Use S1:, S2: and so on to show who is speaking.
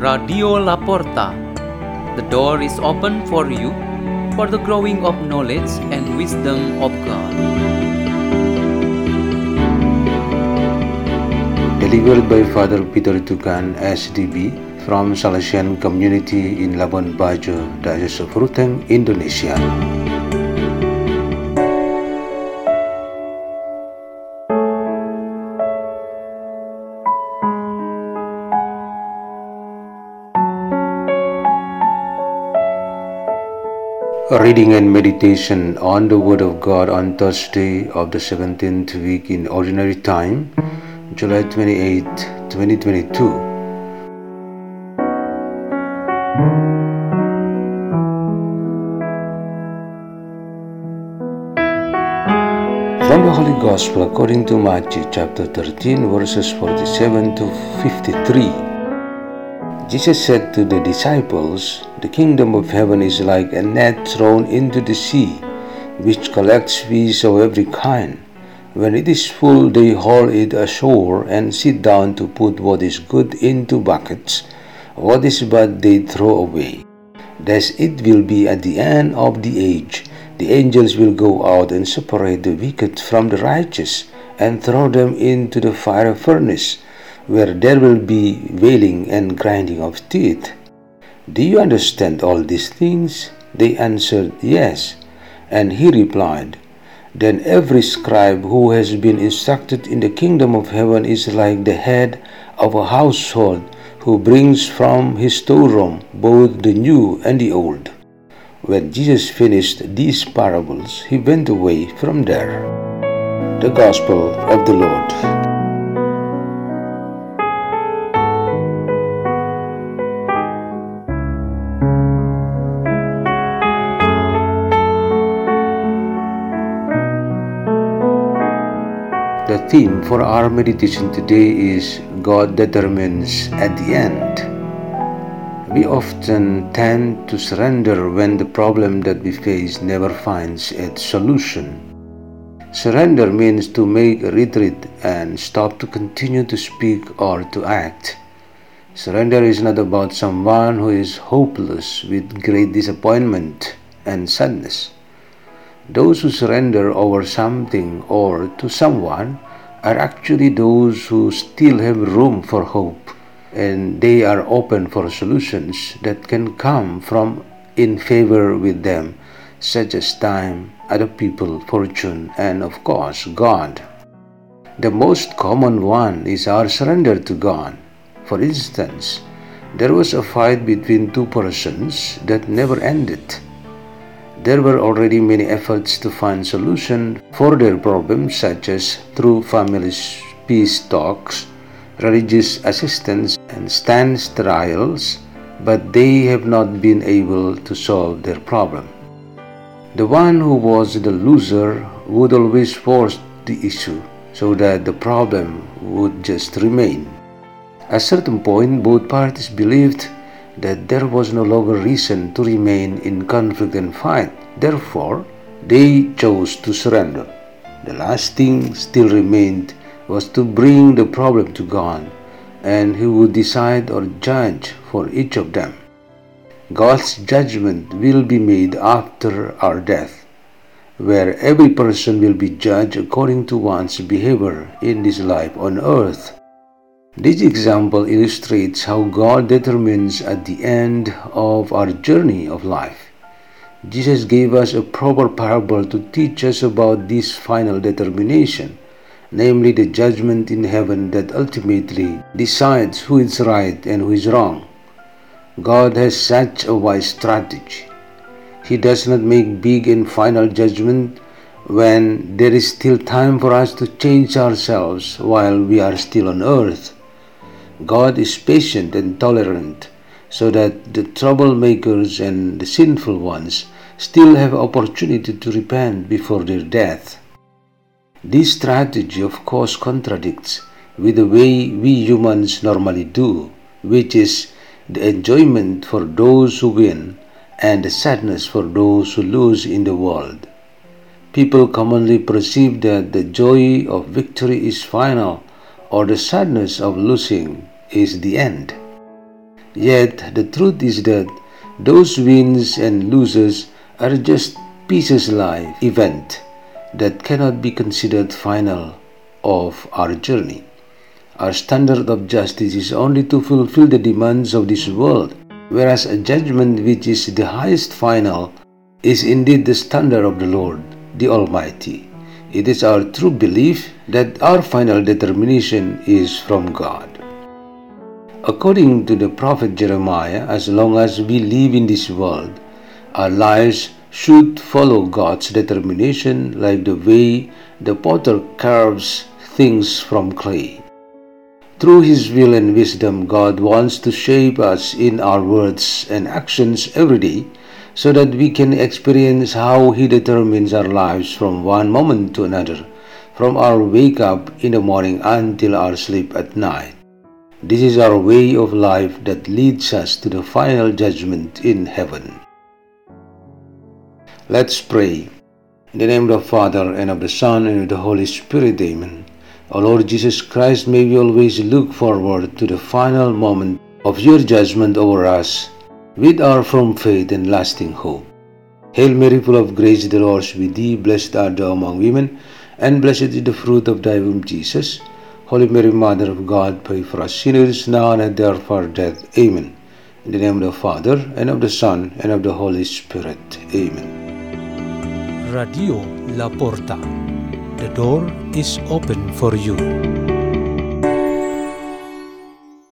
S1: Radio Laporta. The door is open for you for the growing of knowledge and wisdom of God.
S2: Delivered by Father Peter Tukan, SDB, from Salesian Community in Labuan Bajo, Diocese of Ruteng, Indonesia. Reading and meditation on the Word of God on Thursday of the 17th week in Ordinary Time, July 28, 2022. From the Holy Gospel according to Matthew chapter 13, verses 47 to 53. Jesus said to the disciples, The kingdom of heaven is like a net thrown into the sea, which collects fish of every kind. When it is full, they haul it ashore and sit down to put what is good into buckets. What is bad they throw away. Thus it will be at the end of the age. The angels will go out and separate the wicked from the righteous and throw them into the fire furnace where there will be wailing and grinding of teeth. Do you understand all these things? They answered, Yes. And he replied, Then every scribe who has been instructed in the kingdom of heaven is like the head of a household who brings from his storeroom both the new and the old. When Jesus finished these parables, he went away from there. The Gospel of the Lord. The theme for our meditation today is God determines at the end. We often tend to surrender when the problem that we face never finds its solution. Surrender means to make a retreat and stop to continue to speak or to act. Surrender is not about someone who is hopeless with great disappointment and sadness. Those who surrender over something or to someone are actually those who still have room for hope and they are open for solutions that can come from in favor with them, such as time, other people, fortune, and of course, God. The most common one is our surrender to God. For instance, there was a fight between two persons that never ended. There were already many efforts to find solution for their problems such as through family peace talks, religious assistance and stands trials, but they have not been able to solve their problem. The one who was the loser would always force the issue so that the problem would just remain. At a certain point, both parties believed that there was no longer reason to remain in conflict and fight. Therefore, they chose to surrender. The last thing still remained was to bring the problem to God, and He would decide or judge for each of them. God's judgment will be made after our death, where every person will be judged according to one's behavior in this life on earth. This example illustrates how God determines at the end of our journey of life. Jesus gave us a proper parable to teach us about this final determination, namely the judgment in heaven that ultimately decides who is right and who is wrong. God has such a wise strategy. He does not make big and final judgment when there is still time for us to change ourselves while we are still on earth. God is patient and tolerant so that the troublemakers and the sinful ones still have opportunity to repent before their death. This strategy of course contradicts with the way we humans normally do, which is the enjoyment for those who win and the sadness for those who lose in the world. People commonly perceive that the joy of victory is final or the sadness of losing is the end. Yet the truth is that those wins and losses are just pieces life event that cannot be considered final of our journey. Our standard of justice is only to fulfill the demands of this world, whereas a judgment which is the highest final is indeed the standard of the Lord, the Almighty. It is our true belief that our final determination is from God. According to the prophet Jeremiah, as long as we live in this world, our lives should follow God's determination like the way the potter carves things from clay. Through His will and wisdom, God wants to shape us in our words and actions every day so that we can experience how He determines our lives from one moment to another, from our wake up in the morning until our sleep at night. This is our way of life that leads us to the final judgment in heaven. Let's pray. In the name of the Father, and of the Son, and of the Holy Spirit, Amen. O Lord Jesus Christ, may we always look forward to the final moment of your judgment over us with our firm faith and lasting hope. Hail Mary, full of grace, the Lord is with thee. Blessed art thou among women, and blessed is the fruit of thy womb, Jesus. Holy Mary, Mother of God, pray for us sinners now and at the hour of our death. Amen. In the name of the Father, and of the Son, and of the Holy Spirit. Amen.
S3: Radio La Porta. The door is open for you.